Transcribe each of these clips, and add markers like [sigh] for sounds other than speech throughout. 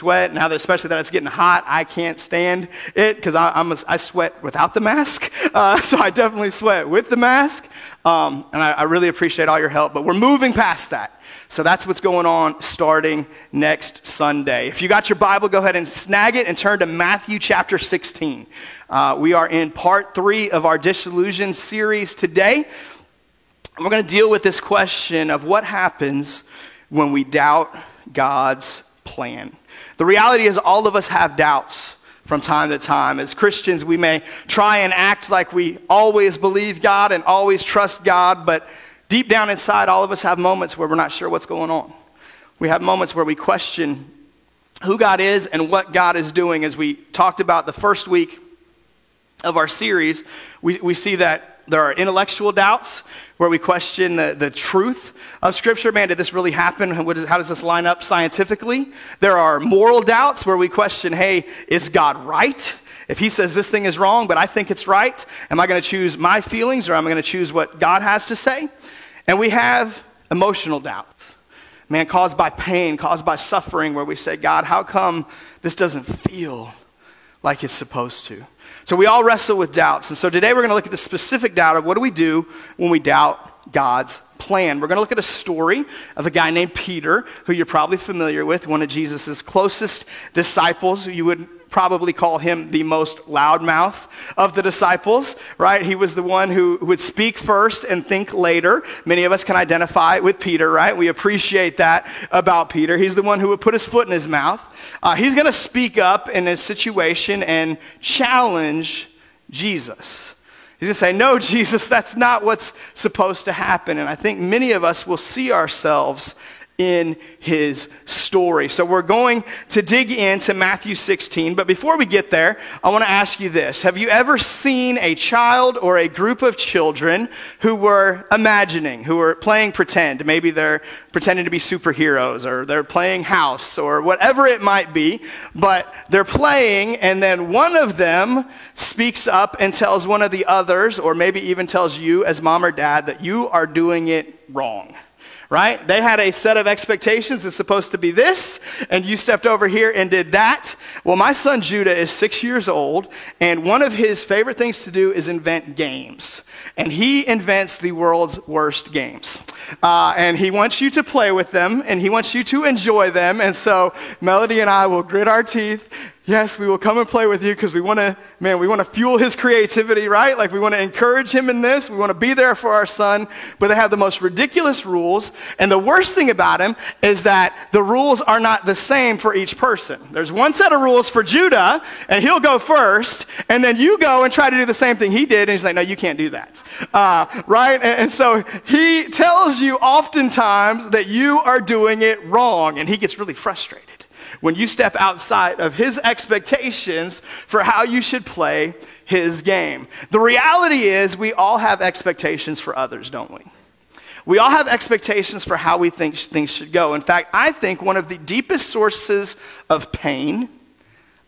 sweat now that especially that it's getting hot i can't stand it because i sweat without the mask. [laughs] Uh, so i definitely sweat with the mask. Um, and I, I really appreciate all your help but we're moving past that. So that's what's going on starting next sunday. If you got your bible go ahead and snag it and turn to matthew chapter 16 uh, we are in part three of our disillusion series today. And we're going to deal with this question of what happens when we doubt god's plan the reality is, all of us have doubts from time to time. As Christians, we may try and act like we always believe God and always trust God, but deep down inside, all of us have moments where we're not sure what's going on. We have moments where we question who God is and what God is doing. As we talked about the first week of our series, we, we see that there are intellectual doubts where we question the, the truth of Scripture. Man, did this really happen? How does this line up scientifically? There are moral doubts where we question, hey, is God right? If he says this thing is wrong, but I think it's right, am I going to choose my feelings or am I going to choose what God has to say? And we have emotional doubts, man, caused by pain, caused by suffering, where we say, God, how come this doesn't feel like it's supposed to? So we all wrestle with doubts. And so today we're going to look at the specific doubt of what do we do when we doubt God's plan. We're going to look at a story of a guy named Peter, who you're probably familiar with, one of Jesus' closest disciples. You would probably call him the most loudmouth of the disciples, right? He was the one who would speak first and think later. Many of us can identify with Peter, right? We appreciate that about Peter. He's the one who would put his foot in his mouth. Uh, he's going to speak up in a situation and challenge Jesus. He's going to say, No, [laughs] Jesus, that's not what's supposed to happen. And I think many of us will see ourselves in his story. So we're going to dig into Matthew 16, but before we get there, I want to ask you this. Have you ever seen a child or a group of children who were imagining, who were playing pretend? Maybe they're pretending to be superheroes or they're playing house or whatever it might be, but they're playing and then one of them speaks up and tells one of the others or maybe even tells you as mom or dad that you are doing it wrong right? They had a set of expectations. It's supposed to be this, and you stepped over here and did that. Well, my son Judah is six years old, and one of his favorite things to do is invent games. And he invents the world's worst games. Uh, and he wants you to play with them, and he wants you to enjoy them. And so Melody and I will grit our teeth Yes, we will come and play with you because we want to, man, we want to fuel his creativity, right? Like we want to encourage him in this. We want to be there for our son, but they have the most ridiculous rules. And the worst thing about him is that the rules are not the same for each person. There's one set of rules for Judah, and he'll go first, and then you go and try to do the same thing he did, and he's like, no, you can't do that. Uh, right? And, and so he tells you oftentimes that you are doing it wrong, and he gets really frustrated when you step outside of his expectations for how you should play his game. The reality is, we all have expectations for others, don't we? We all have expectations for how we think things should go. In fact, I think one of the deepest sources of pain,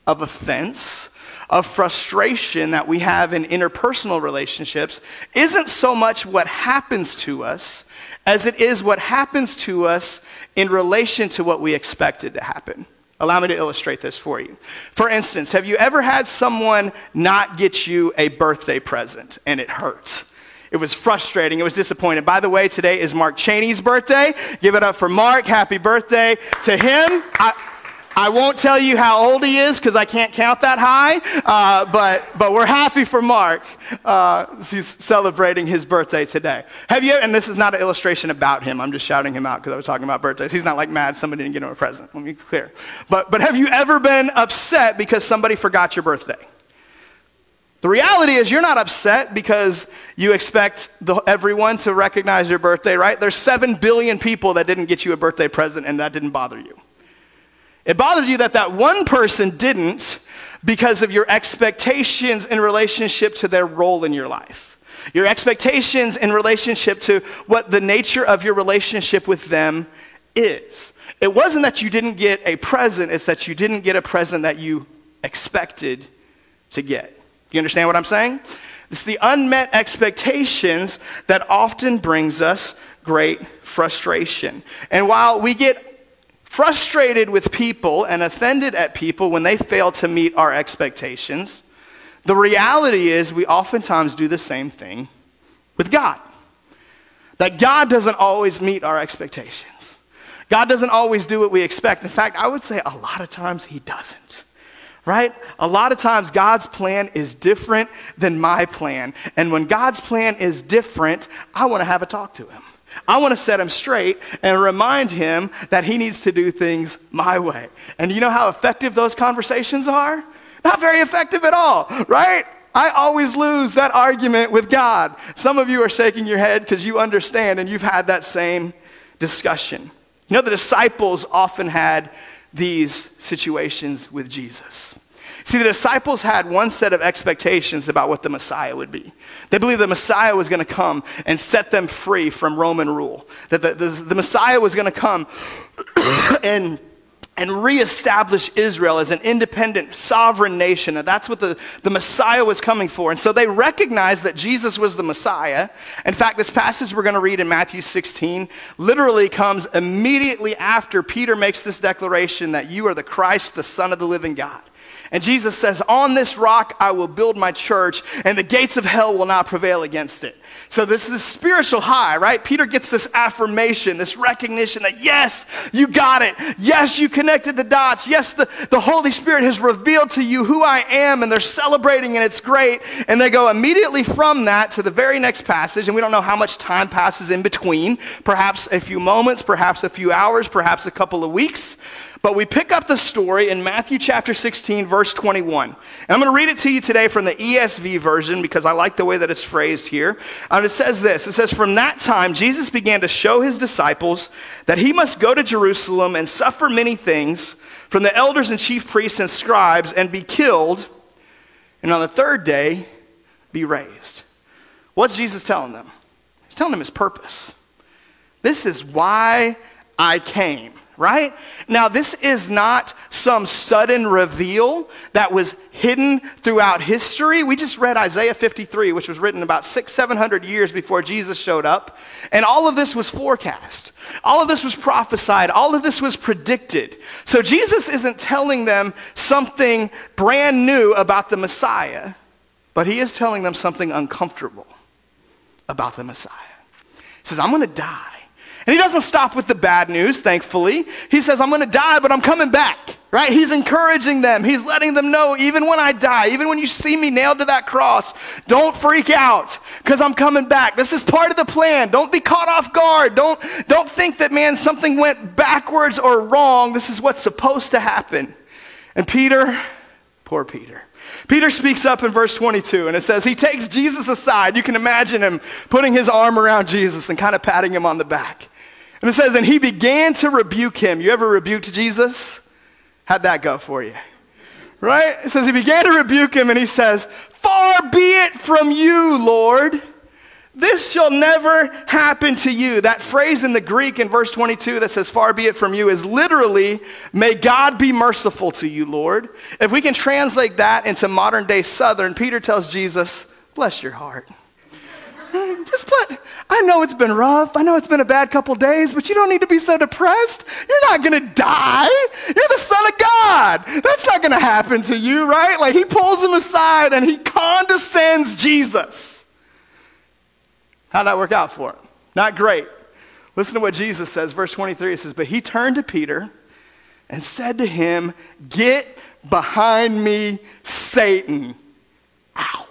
of offense, of frustration that we have in interpersonal relationships isn't so much what happens to us as it is what happens to us in relation to what we expected to happen. Allow me to illustrate this for you. For instance, have you ever had someone not get you a birthday present and it hurt? It was frustrating. It was disappointing. By the way, today is Mark Cheney's birthday. Give it up for Mark. Happy birthday to him. I, I won't tell you how old he is because I can't count that high, uh, but, but we're happy for Mark. Uh, he's celebrating his birthday today. Have you, and this is not an illustration about him, I'm just shouting him out because I was talking about birthdays. He's not like mad somebody didn't get him a present. Let me be clear. But, but have you ever been upset because somebody forgot your birthday? The reality is, you're not upset because you expect the, everyone to recognize your birthday, right? There's 7 billion people that didn't get you a birthday present, and that didn't bother you. It bothered you that that one person didn't because of your expectations in relationship to their role in your life. Your expectations in relationship to what the nature of your relationship with them is. It wasn't that you didn't get a present, it's that you didn't get a present that you expected to get. You understand what I'm saying? It's the unmet expectations that often brings us great frustration. And while we get frustrated with people and offended at people when they fail to meet our expectations, the reality is we oftentimes do the same thing with God. That God doesn't always meet our expectations. God doesn't always do what we expect. In fact, I would say a lot of times He doesn't. Right? A lot of times God's plan is different than my plan. And when God's plan is different, I want to have a talk to Him. I want to set him straight and remind him that he needs to do things my way. And you know how effective those conversations are? Not very effective at all, right? I always lose that argument with God. Some of you are shaking your head because you understand and you've had that same discussion. You know, the disciples often had these situations with Jesus. See, the disciples had one set of expectations about what the Messiah would be. They believed the Messiah was going to come and set them free from Roman rule, that the, the, the Messiah was going to come [coughs] and and reestablish Israel as an independent, sovereign nation. And that's what the, the Messiah was coming for. And so they recognized that Jesus was the Messiah. In fact, this passage we're going to read in Matthew 16 literally comes immediately after Peter makes this declaration that you are the Christ, the Son of the living God. And Jesus says, On this rock I will build my church, and the gates of hell will not prevail against it. So, this is spiritual high, right? Peter gets this affirmation, this recognition that, yes, you got it. Yes, you connected the dots. Yes, the, the Holy Spirit has revealed to you who I am, and they're celebrating, and it's great. And they go immediately from that to the very next passage, and we don't know how much time passes in between perhaps a few moments, perhaps a few hours, perhaps a couple of weeks. But we pick up the story in Matthew chapter 16, verse 21. And I'm going to read it to you today from the ESV version because I like the way that it's phrased here. And it says this It says, From that time, Jesus began to show his disciples that he must go to Jerusalem and suffer many things from the elders and chief priests and scribes and be killed, and on the third day be raised. What's Jesus telling them? He's telling them his purpose. This is why I came right? Now, this is not some sudden reveal that was hidden throughout history. We just read Isaiah 53, which was written about six, seven hundred years before Jesus showed up. And all of this was forecast. All of this was prophesied. All of this was predicted. So Jesus isn't telling them something brand new about the Messiah, but he is telling them something uncomfortable about the Messiah. He says, I'm going to die. And he doesn't stop with the bad news, thankfully. He says, I'm going to die, but I'm coming back, right? He's encouraging them. He's letting them know, even when I die, even when you see me nailed to that cross, don't freak out because I'm coming back. This is part of the plan. Don't be caught off guard. Don't, don't think that, man, something went backwards or wrong. This is what's supposed to happen. And Peter, poor Peter. Peter speaks up in verse 22 and it says, He takes Jesus aside. You can imagine him putting his arm around Jesus and kind of patting him on the back. And it says, and he began to rebuke him. You ever rebuked Jesus? How'd that go for you? Right? It says, he began to rebuke him and he says, Far be it from you, Lord. This shall never happen to you. That phrase in the Greek in verse 22 that says, Far be it from you, is literally, May God be merciful to you, Lord. If we can translate that into modern day Southern, Peter tells Jesus, Bless your heart. Just put, I know it's been rough. I know it's been a bad couple days, but you don't need to be so depressed. You're not going to die. You're the Son of God. That's not going to happen to you, right? Like he pulls him aside and he condescends Jesus. How'd that work out for him? Not great. Listen to what Jesus says, verse 23. It says, But he turned to Peter and said to him, Get behind me, Satan. Ow.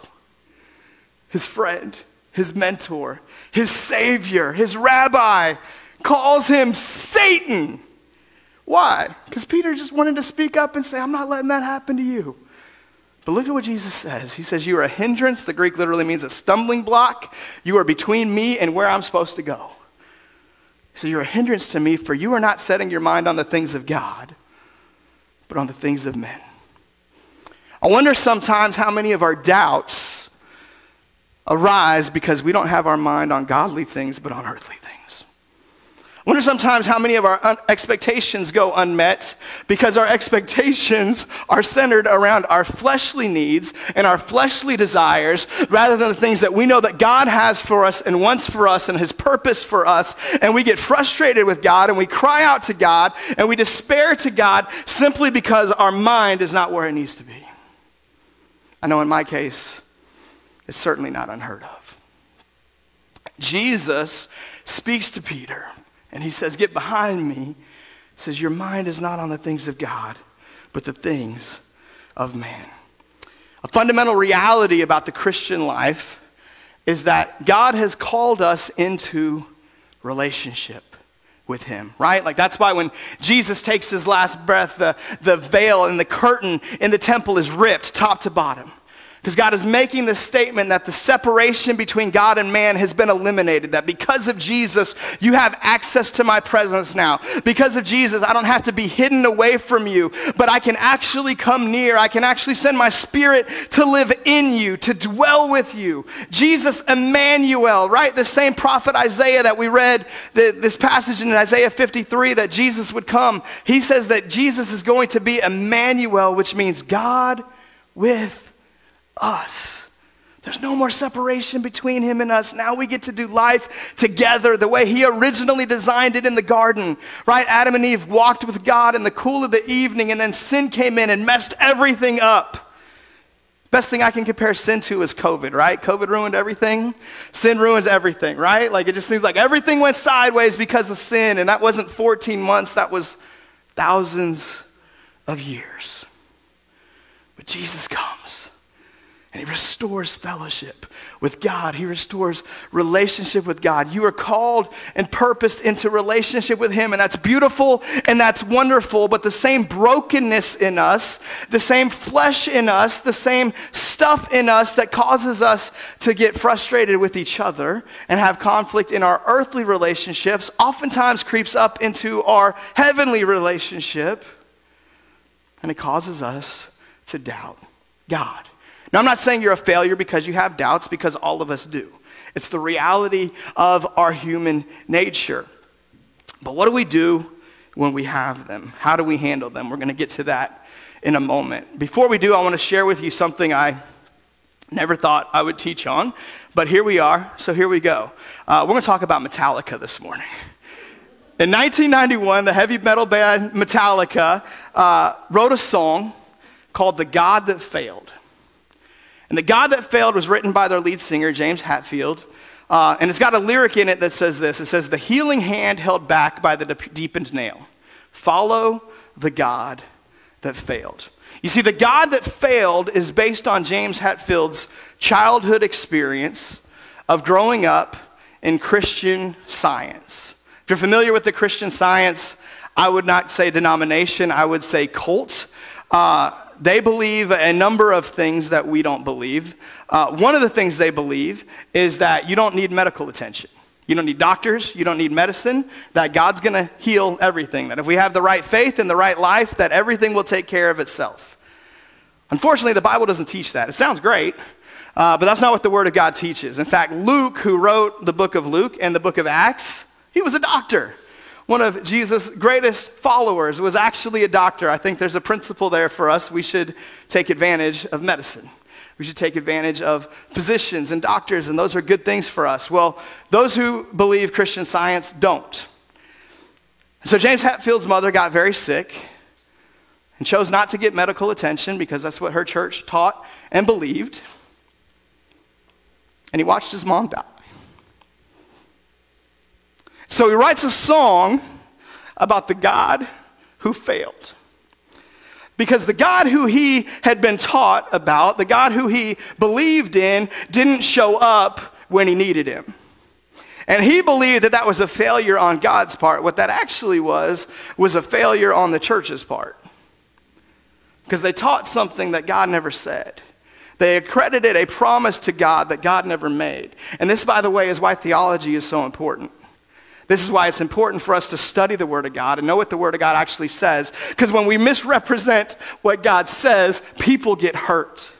His friend his mentor, his savior, his rabbi, calls him Satan. Why? Because Peter just wanted to speak up and say, I'm not letting that happen to you. But look at what Jesus says. He says, You are a hindrance. The Greek literally means a stumbling block. You are between me and where I'm supposed to go. So you're a hindrance to me, for you are not setting your mind on the things of God, but on the things of men. I wonder sometimes how many of our doubts arise because we don't have our mind on godly things, but on earthly things. I wonder sometimes how many of our un- expectations go unmet because our expectations are centered around our fleshly needs and our fleshly desires rather than the things that we know that God has for us and wants for us and his purpose for us. And we get frustrated with God and we cry out to God and we despair to God simply because our mind is not where it needs to be. I know in my case, it's certainly not unheard of. Jesus speaks to Peter and he says, Get behind me. He says, Your mind is not on the things of God, but the things of man. A fundamental reality about the Christian life is that God has called us into relationship with him, right? Like that's why when Jesus takes his last breath, the, the veil and the curtain in the temple is ripped top to bottom. Because God is making the statement that the separation between God and man has been eliminated. That because of Jesus, you have access to my presence now. Because of Jesus, I don't have to be hidden away from you, but I can actually come near. I can actually send my spirit to live in you, to dwell with you. Jesus, Emmanuel, right? The same prophet Isaiah that we read the, this passage in Isaiah 53 that Jesus would come. He says that Jesus is going to be Emmanuel, which means God with us. There's no more separation between him and us. Now we get to do life together the way he originally designed it in the garden. Right? Adam and Eve walked with God in the cool of the evening, and then sin came in and messed everything up. Best thing I can compare sin to is COVID, right? COVID ruined everything. Sin ruins everything, right? Like it just seems like everything went sideways because of sin, and that wasn't 14 months, that was thousands of years. But Jesus comes and he restores fellowship with God. He restores relationship with God. You are called and purposed into relationship with him, and that's beautiful and that's wonderful. But the same brokenness in us, the same flesh in us, the same stuff in us that causes us to get frustrated with each other and have conflict in our earthly relationships oftentimes creeps up into our heavenly relationship, and it causes us to doubt God. Now, I'm not saying you're a failure because you have doubts, because all of us do. It's the reality of our human nature. But what do we do when we have them? How do we handle them? We're going to get to that in a moment. Before we do, I want to share with you something I never thought I would teach on, but here we are, so here we go. Uh, we're going to talk about Metallica this morning. In 1991, the heavy metal band Metallica uh, wrote a song called The God That Failed. And The God That Failed was written by their lead singer, James Hetfield. Uh, and it's got a lyric in it that says this it says, The healing hand held back by the deepened nail. Follow the God that failed. You see, the God that failed is based on James Hetfield's childhood experience of growing up in Christian science. If you're familiar with the Christian science, I would not say denomination, I would say cult. Uh, they believe a number of things that we don't believe. Uh, one of the things they believe is that you don't need medical attention. You don't need doctors, you don't need medicine, that God's going to heal everything. That if we have the right faith and the right life, that everything will take care of itself. Unfortunately, the Bible doesn't teach that. It sounds great, uh, but that's not what the Word of God teaches. In fact, Luke, who wrote the book of Luke and the book of Acts, he was a doctor one of Jesus' greatest followers was actually a doctor. I think there's a principle there for us. We should take advantage of medicine. We should take advantage of physicians and doctors, and those are good things for us. Well, those who believe Christian science don't. So James Hetfield's mother got very sick and chose not to get medical attention because that's what her church taught and believed. And he watched his mom die. So he writes a song about the God who failed. Because the God who he had been taught about, the God who he believed in, didn't show up when he needed him. And he believed that that was a failure on God's part. What that actually was, was a failure on the church's part. Because they taught something that God never said. They accredited a promise to God that God never made. And this, by the way, is why theology is so important. This is why it's important for us to study the Word of God and know what the Word of God actually says. Because when we misrepresent what God says, people get hurt.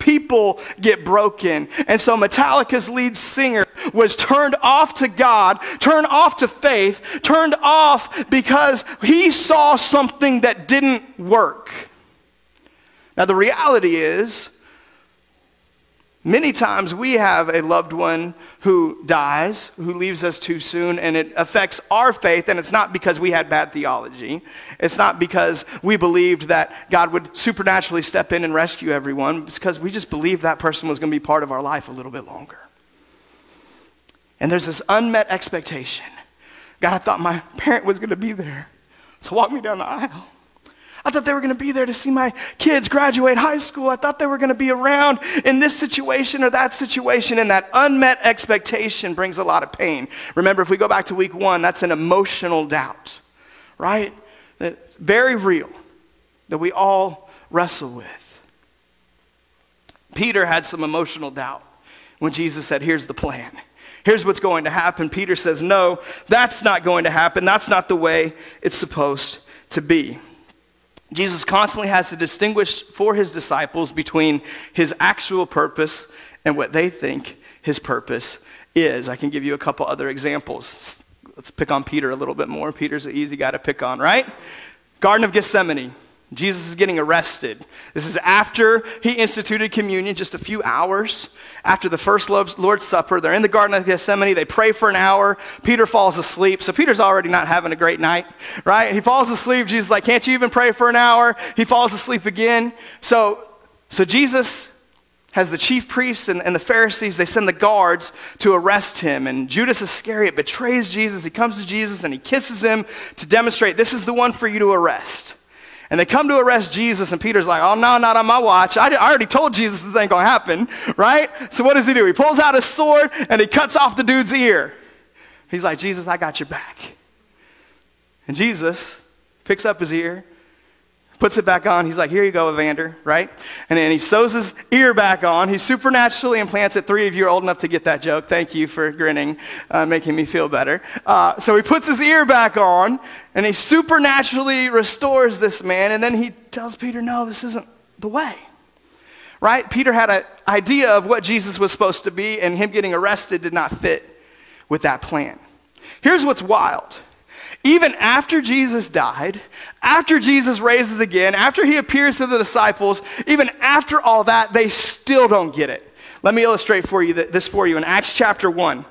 People get broken. And so Metallica's lead singer was turned off to God, turned off to faith, turned off because he saw something that didn't work. Now, the reality is, Many times we have a loved one who dies, who leaves us too soon, and it affects our faith. And it's not because we had bad theology. It's not because we believed that God would supernaturally step in and rescue everyone. It's because we just believed that person was going to be part of our life a little bit longer. And there's this unmet expectation. God, I thought my parent was going to be there to walk me down the aisle. I thought they were going to be there to see my kids graduate high school. I thought they were going to be around in this situation or that situation. And that unmet expectation brings a lot of pain. Remember, if we go back to week one, that's an emotional doubt, right? That very real that we all wrestle with. Peter had some emotional doubt when Jesus said, Here's the plan. Here's what's going to happen. Peter says, No, that's not going to happen. That's not the way it's supposed to be. Jesus constantly has to distinguish for his disciples between his actual purpose and what they think his purpose is. I can give you a couple other examples. Let's pick on Peter a little bit more. Peter's an easy guy to pick on, right? Garden of Gethsemane. Jesus is getting arrested. This is after he instituted communion, just a few hours after the first Lord's Supper. They're in the Garden of Gethsemane. They pray for an hour. Peter falls asleep. So Peter's already not having a great night, right? He falls asleep. Jesus like, Can't you even pray for an hour? He falls asleep again. So, so Jesus has the chief priests and, and the Pharisees, they send the guards to arrest him. And Judas Iscariot betrays Jesus. He comes to Jesus and he kisses him to demonstrate this is the one for you to arrest. And they come to arrest Jesus, and Peter's like, oh, no, not on my watch. I, I already told Jesus this ain't going to happen, right? So what does he do? He pulls out his sword and he cuts off the dude's ear. He's like, Jesus, I got your back. And Jesus picks up his ear puts it back on. He's like, Here you go, Evander, right? And then he sews his ear back on. He supernaturally implants it. Three of you are old enough to get that joke. Thank you for grinning, uh, making me feel better. Uh, so he puts his ear back on, and he supernaturally restores this man. And then he tells Peter, No, this isn't the way. Right? Peter had an idea of what Jesus was supposed to be, and him getting arrested did not fit with that plan. Here's what's wild even after Jesus died, after Jesus raises again, after he appears to the disciples, even after all that, they still don't get it. Let me illustrate for you this for you in Acts chapter 1.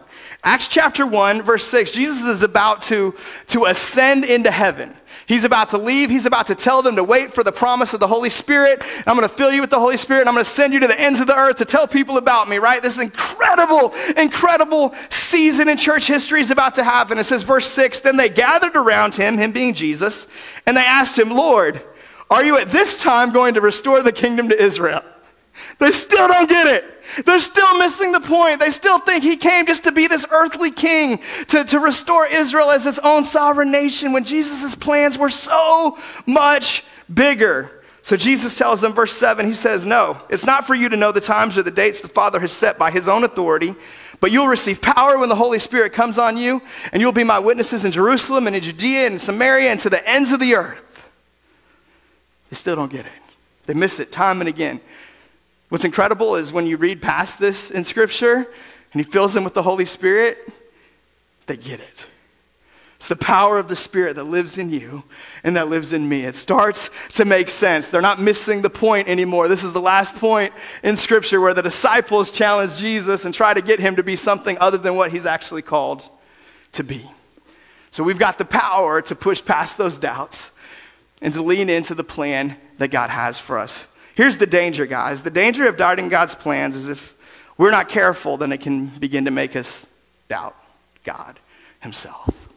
Acts chapter 1, verse 6, Jesus is about to, to ascend into heaven. He's about to leave. He's about to tell them to wait for the promise of the Holy Spirit. I'm going to fill you with the Holy Spirit. I'm going to send you to the ends of the earth to tell people about me, right? This incredible, incredible season in church history is about to happen. It says, verse 6 Then they gathered around him, him being Jesus, and they asked him, Lord, are you at this time going to restore the kingdom to Israel? They still don't get it. They're still missing the point. They still think he came just to be this earthly king, to, to restore Israel as its own sovereign nation, when Jesus' plans were so much bigger. So Jesus tells them, verse 7, he says, No, it's not for you to know the times or the dates the Father has set by his own authority, but you'll receive power when the Holy Spirit comes on you, and you'll be my witnesses in Jerusalem and in Judea and Samaria and to the ends of the earth. They still don't get it. They miss it time and again. What's incredible is when you read past this in Scripture and he fills them with the Holy Spirit, they get it. It's the power of the Spirit that lives in you and that lives in me. It starts to make sense. They're not missing the point anymore. This is the last point in Scripture where the disciples challenge Jesus and try to get him to be something other than what he's actually called to be. So we've got the power to push past those doubts and to lean into the plan that God has for us. Here's the danger, guys. The danger of doubting God's plans is if we're not careful, then it can begin to make us doubt God Himself.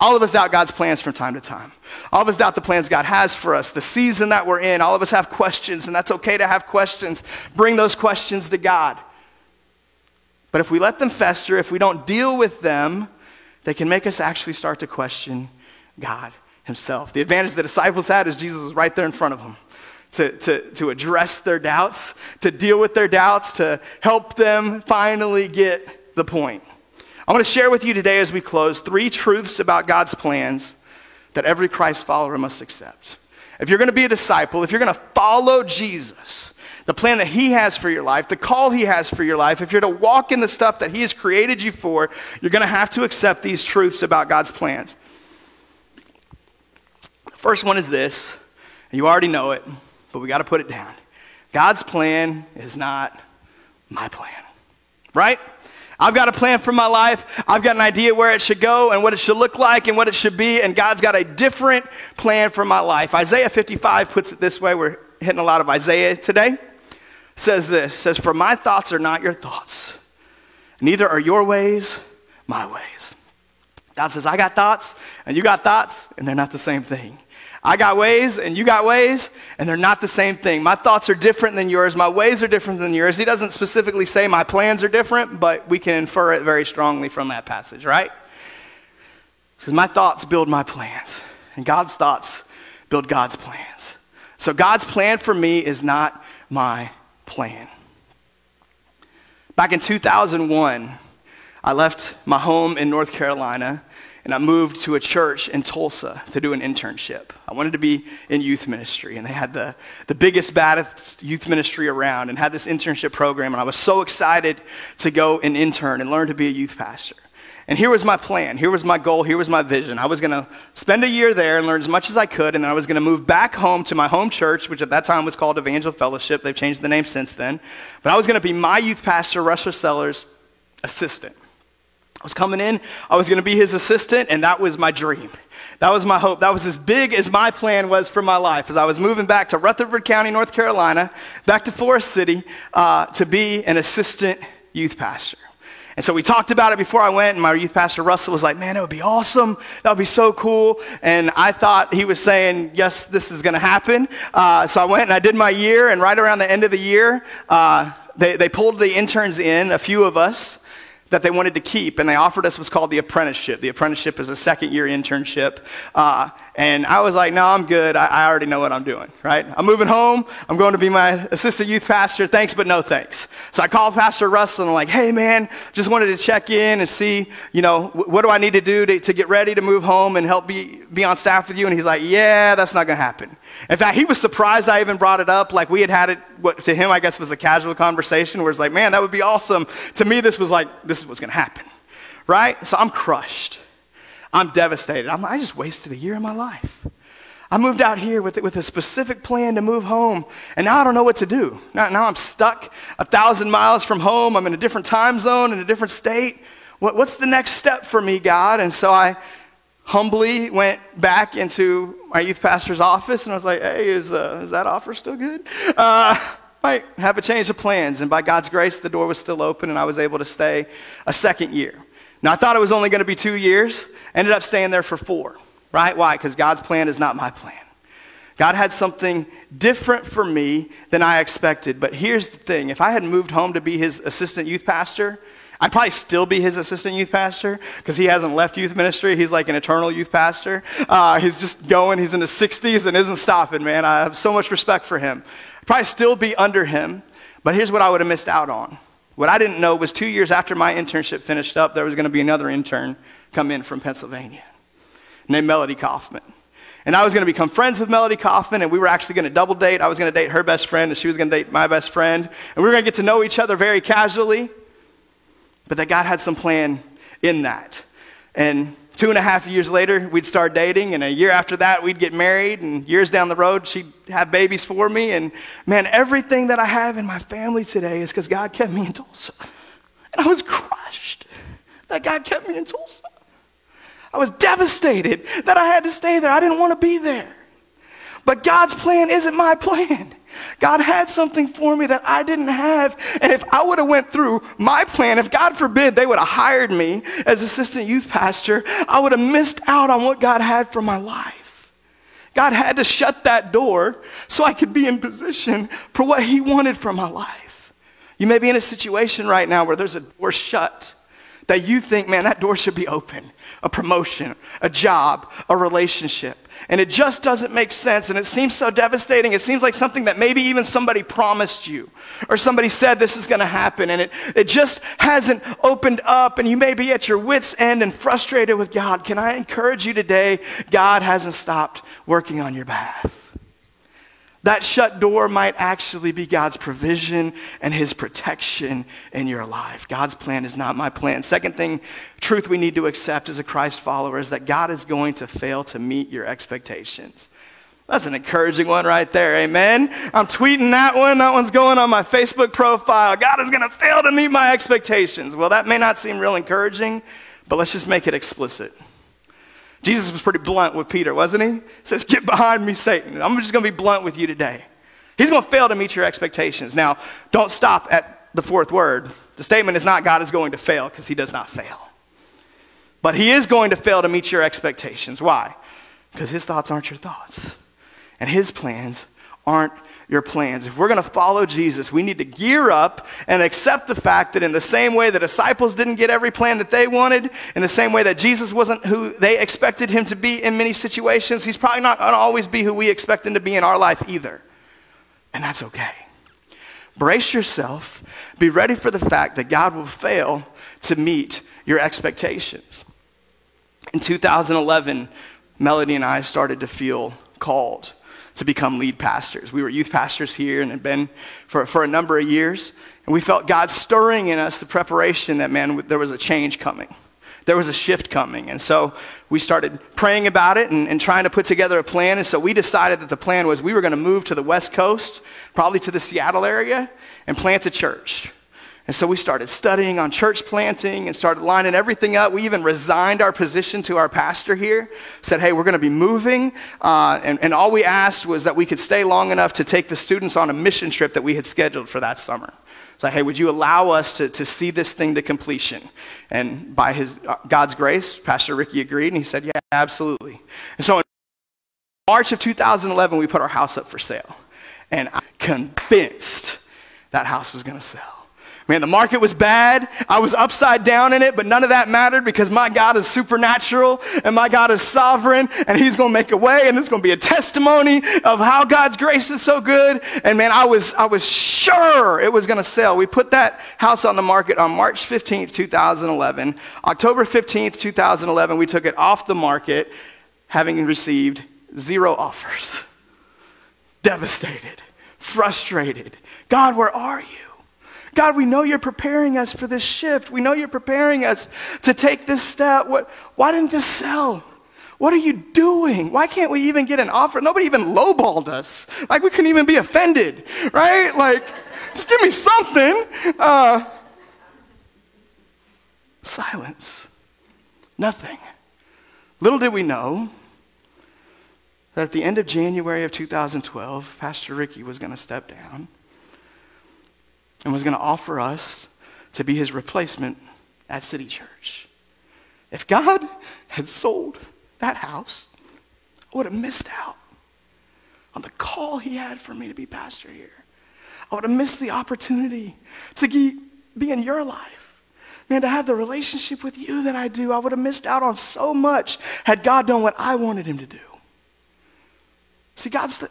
All of us doubt God's plans from time to time. All of us doubt the plans God has for us, the season that we're in. All of us have questions, and that's okay to have questions. Bring those questions to God. But if we let them fester, if we don't deal with them, they can make us actually start to question God Himself. The advantage the disciples had is Jesus was right there in front of them to, to, to address their doubts, to deal with their doubts, to help them finally get the point. I want to share with you today as we close three truths about God's plans that every Christ follower must accept. If you're going to be a disciple, if you're going to follow Jesus, the plan that He has for your life, the call He has for your life, if you're to walk in the stuff that He has created you for, you're going to have to accept these truths about God's plans. The First one is this, and you already know it, but we got to put it down. God's plan is not my plan, right? I've got a plan for my life. I've got an idea where it should go and what it should look like and what it should be, and God's got a different plan for my life. Isaiah 55 puts it this way. We're hitting a lot of Isaiah today. Says this says, For my thoughts are not your thoughts, neither are your ways my ways. God says, I got thoughts, and you got thoughts, and they're not the same thing. I got ways and you got ways, and they're not the same thing. My thoughts are different than yours. My ways are different than yours. He doesn't specifically say my plans are different, but we can infer it very strongly from that passage, right? Because my thoughts build my plans, and God's thoughts build God's plans. So God's plan for me is not my plan. Back in 2001, I left my home in North Carolina and I moved to a church in Tulsa to do an internship. I wanted to be in youth ministry, and they had the, the biggest, baddest youth ministry around and had this internship program, and I was so excited to go and intern and learn to be a youth pastor. And here was my plan. Here was my goal. Here was my vision. I was going to spend a year there and learn as much as I could, and then I was going to move back home to my home church, which at that time was called Evangel Fellowship. They've changed the name since then. But I was going to be my youth pastor, Russell Sellers' assistant. I was coming in, I was going to be his assistant, and that was my dream. That was my hope. That was as big as my plan was for my life. As I was moving back to Rutherford County, North Carolina, back to Forest City, uh, to be an assistant youth pastor. And so we talked about it before I went, and my youth pastor Russell was like, Man, it would be awesome. That would be so cool. And I thought he was saying, Yes, this is going to happen. Uh, so I went and I did my year, and right around the end of the year, uh, they, they pulled the interns in, a few of us that they wanted to keep, and they offered us what's called the apprenticeship. The apprenticeship is a second year internship. Uh, and I was like, no, I'm good. I, I, already know what I'm doing, right? I'm moving home. I'm going to be my assistant youth pastor. Thanks, but no thanks. So I called Pastor Russell and I'm like, hey, man, just wanted to check in and see, you know, what do I need to do to, to get ready to move home and help be, be on staff with you? And he's like, yeah, that's not going to happen. In fact, he was surprised I even brought it up. Like we had had it, what to him, I guess, was a casual conversation where it's like, man, that would be awesome. To me, this was like, this is what's going to happen, right? So I'm crushed. I'm devastated. I'm, I just wasted a year of my life. I moved out here with, with a specific plan to move home, and now I don't know what to do. Now, now I'm stuck a thousand miles from home. I'm in a different time zone, in a different state. What, what's the next step for me, God? And so I humbly went back into my youth pastor's office, and I was like, hey, is, uh, is that offer still good? Uh, [laughs] might have a change of plans. And by God's grace, the door was still open, and I was able to stay a second year. Now, I thought it was only going to be two years. Ended up staying there for four, right? Why? Because God's plan is not my plan. God had something different for me than I expected. But here's the thing if I had moved home to be his assistant youth pastor, I'd probably still be his assistant youth pastor because he hasn't left youth ministry. He's like an eternal youth pastor. Uh, he's just going, he's in his 60s and isn't stopping, man. I have so much respect for him. I'd probably still be under him. But here's what I would have missed out on what I didn't know was two years after my internship finished up, there was going to be another intern come in from Pennsylvania named Melody Kaufman. And I was going to become friends with Melody Kaufman, and we were actually going to double date. I was going to date her best friend, and she was going to date my best friend. And we were going to get to know each other very casually. But that God had some plan in that. And Two and a half years later, we'd start dating, and a year after that, we'd get married, and years down the road, she'd have babies for me. And man, everything that I have in my family today is because God kept me in Tulsa. And I was crushed that God kept me in Tulsa. I was devastated that I had to stay there. I didn't want to be there. But God's plan isn't my [laughs] plan. God had something for me that I didn't have. And if I would have went through my plan, if God forbid they would have hired me as assistant youth pastor, I would have missed out on what God had for my life. God had to shut that door so I could be in position for what he wanted for my life. You may be in a situation right now where there's a door shut that you think, man, that door should be open. A promotion, a job, a relationship and it just doesn't make sense and it seems so devastating. It seems like something that maybe even somebody promised you or somebody said this is going to happen and it, it just hasn't opened up and you may be at your wits' end and frustrated with God. Can I encourage you today? God hasn't stopped working on your behalf. That shut door might actually be God's provision and his protection in your life. God's plan is not my plan. Second thing, truth we need to accept as a Christ follower is that God is going to fail to meet your expectations. That's an encouraging one right there. Amen. I'm tweeting that one. That one's going on my Facebook profile. God is going to fail to meet my expectations. Well, that may not seem real encouraging, but let's just make it explicit. Jesus was pretty blunt with Peter, wasn't he? He says, Get behind me, Satan. I'm just going to be blunt with you today. He's going to fail to meet your expectations. Now, don't stop at the fourth word. The statement is not God is going to fail because he does not fail. But he is going to fail to meet your expectations. Why? Because his thoughts aren't your thoughts, and his plans aren't your plans. If we're going to follow Jesus, we need to gear up and accept the fact that in the same way the disciples didn't get every plan that they wanted, in the same way that Jesus wasn't who they expected him to be in many situations, he's probably not going to always be who we expect him to be in our life either. And that's okay. Brace yourself. Be ready for the fact that God will fail to meet your expectations. In 2011, Melody and I started to feel called to become lead pastors. We were youth pastors here and had been for, for a number of years. And we felt God stirring in us the preparation that, man, there was a change coming. There was a shift coming. And so we started praying about it and, and trying to put together a plan. And so we decided that the plan was we were going to move to the West Coast, probably to the Seattle area, and plant a church. And so we started studying on church planting and started lining everything up. We even resigned our position to our pastor here, said, hey, we're going to be moving. Uh, and, and all we asked was that we could stay long enough to take the students on a mission trip that we had scheduled for that summer. It's like, hey, would you allow us to, to see this thing to completion? And by his, uh, God's grace, Pastor Ricky agreed, and he said, yeah, absolutely. And so in March of 2011, we put our house up for sale. And I'm convinced that house was going to sell. Man, the market was bad. I was upside down in it, but none of that mattered because my God is supernatural and my God is sovereign and He's going to make a way and it's going to be a testimony of how God's grace is so good. And man, I was, I was sure it was going to sell. We put that house on the market on March 15th, 2011. October 15th, 2011, we took it off the market having received zero offers. Devastated, frustrated. God, where are you? God, we know you're preparing us for this shift. We know you're preparing us to take this step. What, why didn't this sell? What are you doing? Why can't we even get an offer? Nobody even lowballed us. Like we couldn't even be offended, right? Like, just give me something. Uh, silence. Nothing. Little did we know that at the end of January of 2012, Pastor Ricky was going to step down and was going to offer us to be his replacement at City Church. If God had sold that house, I would have missed out on the call he had for me to be pastor here. I would have missed the opportunity to be in your life. Man, to have the relationship with you that I do, I would have missed out on so much had God done what I wanted him to do. See, God's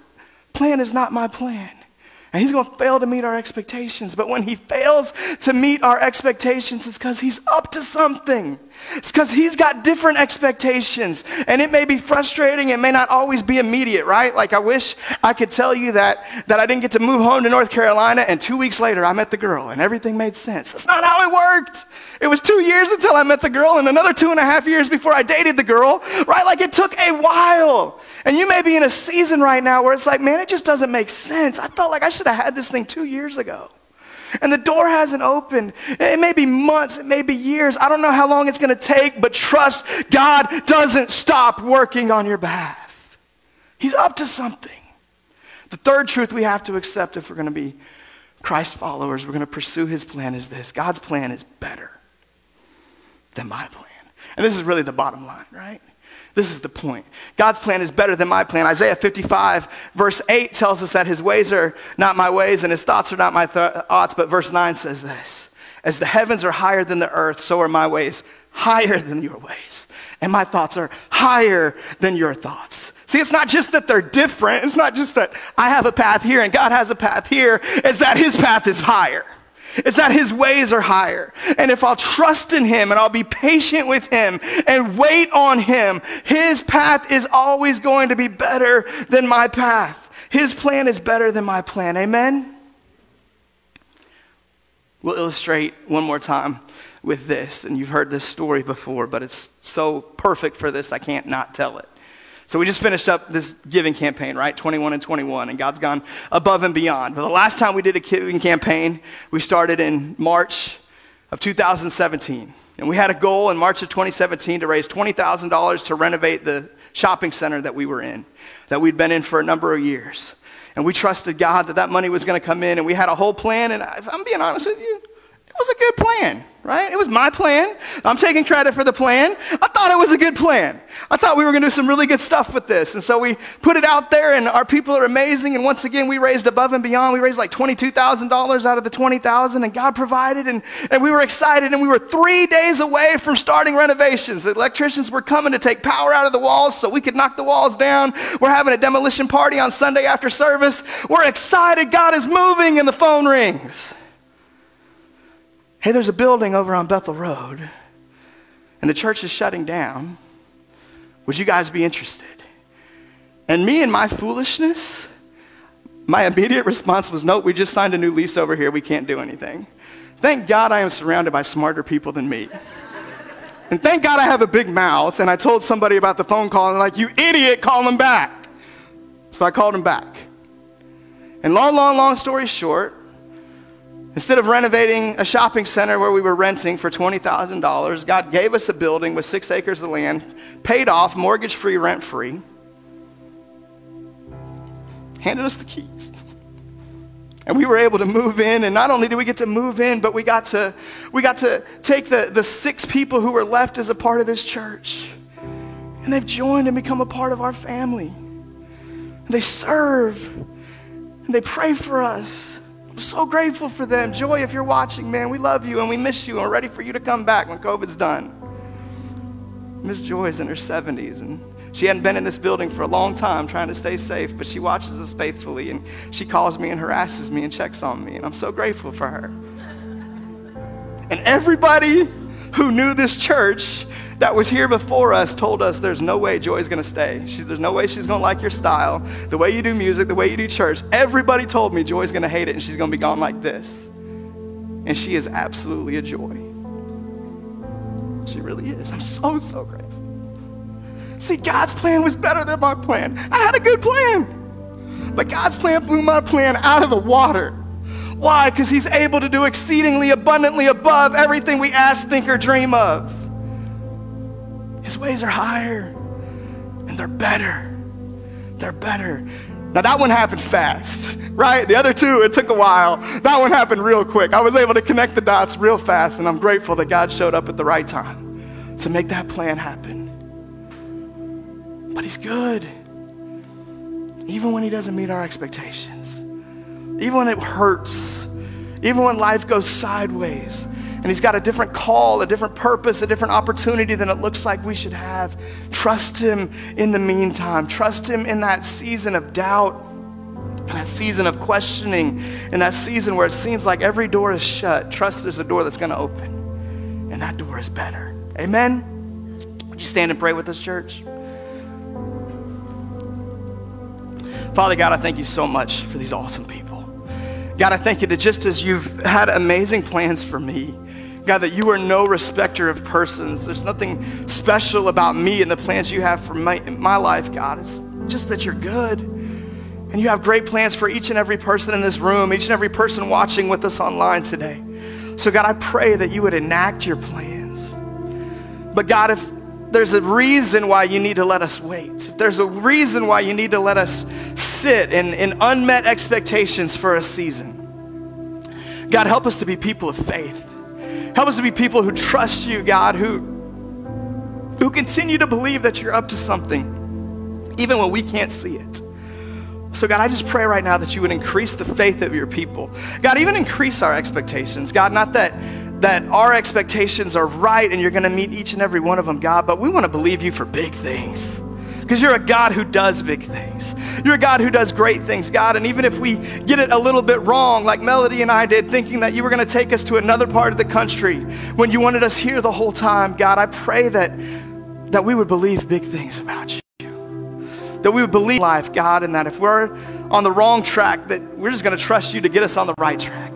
plan is not my plan. And he's going to fail to meet our expectations. But when he fails to meet our expectations, it's because he's up to something. It's because he's got different expectations. And it may be frustrating. It may not always be immediate, right? Like I wish I could tell you that, that I didn't get to move home to North Carolina and two weeks later I met the girl and everything made sense. That's not how it worked. It was two years until I met the girl and another two and a half years before I dated the girl, right? Like it took a while. And you may be in a season right now where it's like, man, it just doesn't make sense. I felt like I should have had this thing two years ago. And the door hasn't opened. It may be months, it may be years. I don't know how long it's going to take, but trust God doesn't stop working on your behalf. He's up to something. The third truth we have to accept if we're going to be Christ followers, we're going to pursue his plan is this God's plan is better than my plan. And this is really the bottom line, right? This is the point. God's plan is better than my plan. Isaiah 55, verse 8 tells us that his ways are not my ways and his thoughts are not my th- thoughts. But verse 9 says this As the heavens are higher than the earth, so are my ways higher than your ways. And my thoughts are higher than your thoughts. See, it's not just that they're different. It's not just that I have a path here and God has a path here. It's that his path is higher. It's that his ways are higher. And if I'll trust in him and I'll be patient with him and wait on him, his path is always going to be better than my path. His plan is better than my plan. Amen? We'll illustrate one more time with this. And you've heard this story before, but it's so perfect for this, I can't not tell it. So we just finished up this giving campaign, right? 21 and 21, and God's gone above and beyond. But the last time we did a giving campaign, we started in March of 2017. And we had a goal in March of 2017 to raise $20,000 to renovate the shopping center that we were in, that we'd been in for a number of years. And we trusted God that that money was going to come in, and we had a whole plan. And if I'm being honest with you, was a good plan right? It was my plan. I'm taking credit for the plan. I thought it was a good plan. I thought we were going to do some really good stuff with this. And so we put it out there, and our people are amazing. And once again, we raised above and beyond. We raised like $22,000 out of the 20000 and God provided, and, and we were excited. And we were three days away from starting renovations. The electricians were coming to take power out of the walls so we could knock the walls down. We're having a demolition party on Sunday after service. We're excited. God is moving, and the phone rings. Hey, there's a building over on Bethel Road, and the church is shutting down. Would you guys be interested? And me and my foolishness, my immediate response was, Nope, we just signed a new lease over here. We can't do anything. Thank God I am surrounded by smarter people than me. And thank God I have a big mouth. And I told somebody about the phone call, and like, You idiot, call him back. So I called him back. And long, long, long story short, Instead of renovating a shopping center where we were renting for $20,000, God gave us a building with six acres of land, paid off, mortgage free, rent free, handed us the keys. And we were able to move in, and not only did we get to move in, but we got to, we got to take the, the six people who were left as a part of this church, and they've joined and become a part of our family. And they serve, and they pray for us. I'm so grateful for them. Joy, if you're watching, man, we love you and we miss you and we're ready for you to come back when COVID's done. Miss Joy's in her 70s and she hadn't been in this building for a long time trying to stay safe, but she watches us faithfully and she calls me and harasses me and checks on me, and I'm so grateful for her. And everybody who knew this church that was here before us told us there's no way Joy's to stay. She's, there's no way she's to like your style, the way you do music, the way you do church. Everybody told me Joy's to hate it and she's to be gone like this. And she is absolutely a joy. She really is. I'm so, so grateful. See, God's plan was better than my plan. I had a good plan. But God's plan blew my plan out of the water. Why? Because He's able to do exceedingly abundantly above everything we ask, think, or dream of. His ways are higher and they're better. They're better. Now, that one happened fast, right? The other two, it took a while. That one happened real quick. I was able to connect the dots real fast, and I'm grateful that God showed up at the right time to make that plan happen. But He's good, even when He doesn't meet our expectations, even when it hurts, even when life goes sideways and He's got a different call, a different purpose, a different opportunity than it looks like we should have. Trust Him in the meantime. Trust Him in that season of doubt, in that season of questioning, in that season where it seems like every door is shut. Trust there's a door that's going to open, and that door is better. Amen? Would you stand and pray with us, church? Father God, I thank you so much for these awesome people. God, I thank you that just as you've had amazing plans for me, God, that you are no respecter of persons. There's nothing special about me and the plans you have for my, my life, God. It's just that you're good. And you have great plans for each and every person in this room, each and every person watching with us online today. So, God, I pray that you would enact your plans. But, God, if there's a reason why you need to let us wait, if there's a reason why you need to let us sit in, in unmet expectations for a season, God, help us to be people of faith. Help us to be people who trust you, God, who, who continue to believe that you're up to something, even when we can't see it. So, God, I just pray right now that you would increase the faith of your people. God, even increase our expectations. God, not that that our expectations are right and you're going to meet each and every one of them, God, but we want to believe you for big things. Because you're a God who does big things. You're a God who does great things, God. And even if we get it a little bit wrong, like Melody and I did, thinking that you were going to take us to another part of the country when you wanted us here the whole time, God, I pray that, that we would believe big things about you that we would believe life, God, and that if we're on the wrong track, that we're just going to trust you to get us on the right track,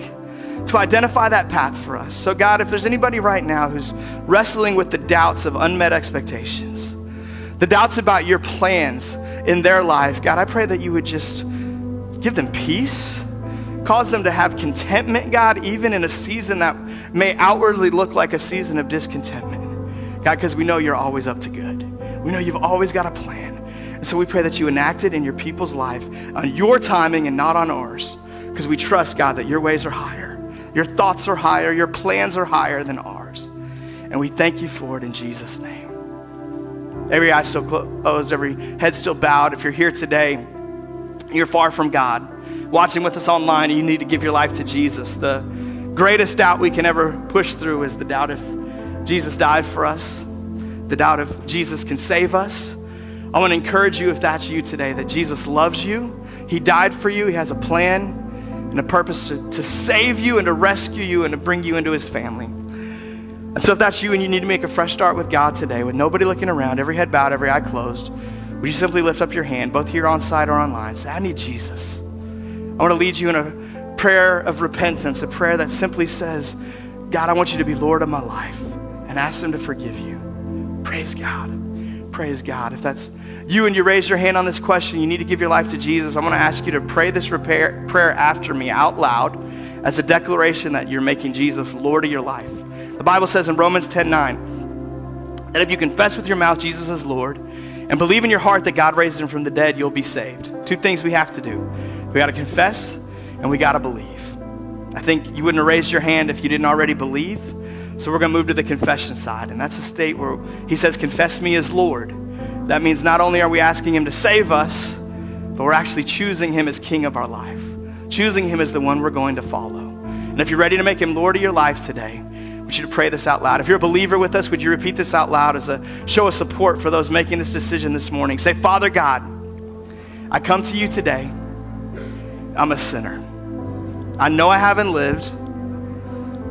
to identify that path for us. So, God, if there's anybody right now who's wrestling with the doubts of unmet expectations, the doubts about your plans in their life, God, I pray that you would just give them peace. Cause them to have contentment, God, even in a season that may outwardly look like a season of discontentment. God, because we know you're always up to good. We know you've always got a plan. And so we pray that you enact it in your people's life on your timing and not on ours. Because we trust, God, that your ways are higher. Your thoughts are higher. Your plans are higher than ours. And we thank you for it in Jesus' name. Every eye still closed, every head still bowed. If you're here today, you're far from God, watching with us online, you need to give your life to Jesus. The greatest doubt we can ever push through is the doubt if Jesus died for us, the doubt if Jesus can save us. I want to encourage you, if that's you today, that Jesus loves you. He died for you. He has a plan and a purpose to, to save you and to rescue you and to bring you into his family. And so, if that's you and you need to make a fresh start with God today, with nobody looking around, every head bowed, every eye closed, would you simply lift up your hand, both here on site or online? Say, I need Jesus. I want to lead you in a prayer of repentance, a prayer that simply says, God, I want you to be Lord of my life, and ask Him to forgive you. Praise God. Praise God. If that's you and you raise your hand on this question, you need to give your life to Jesus. I'm going to ask you to pray this prayer after me out loud as a declaration that you're making Jesus Lord of your life. The Bible says in Romans 10 9 that if you confess with your mouth Jesus is Lord and believe in your heart that God raised him from the dead, you'll be saved. Two things we have to do we got to confess and we got to believe. I think you wouldn't have raised your hand if you didn't already believe. So we're going to move to the confession side. And that's a state where he says, Confess me as Lord. That means not only are we asking him to save us, but we're actually choosing him as king of our life, choosing him as the one we're going to follow. And if you're ready to make him Lord of your life today, want you to pray this out loud. If you're a believer with us, would you repeat this out loud as a show of support for those making this decision this morning? Say, Father God, I come to you today. I'm a sinner. I know I haven't lived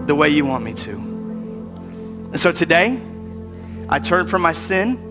the way you want me to. And so today, I turn from my sin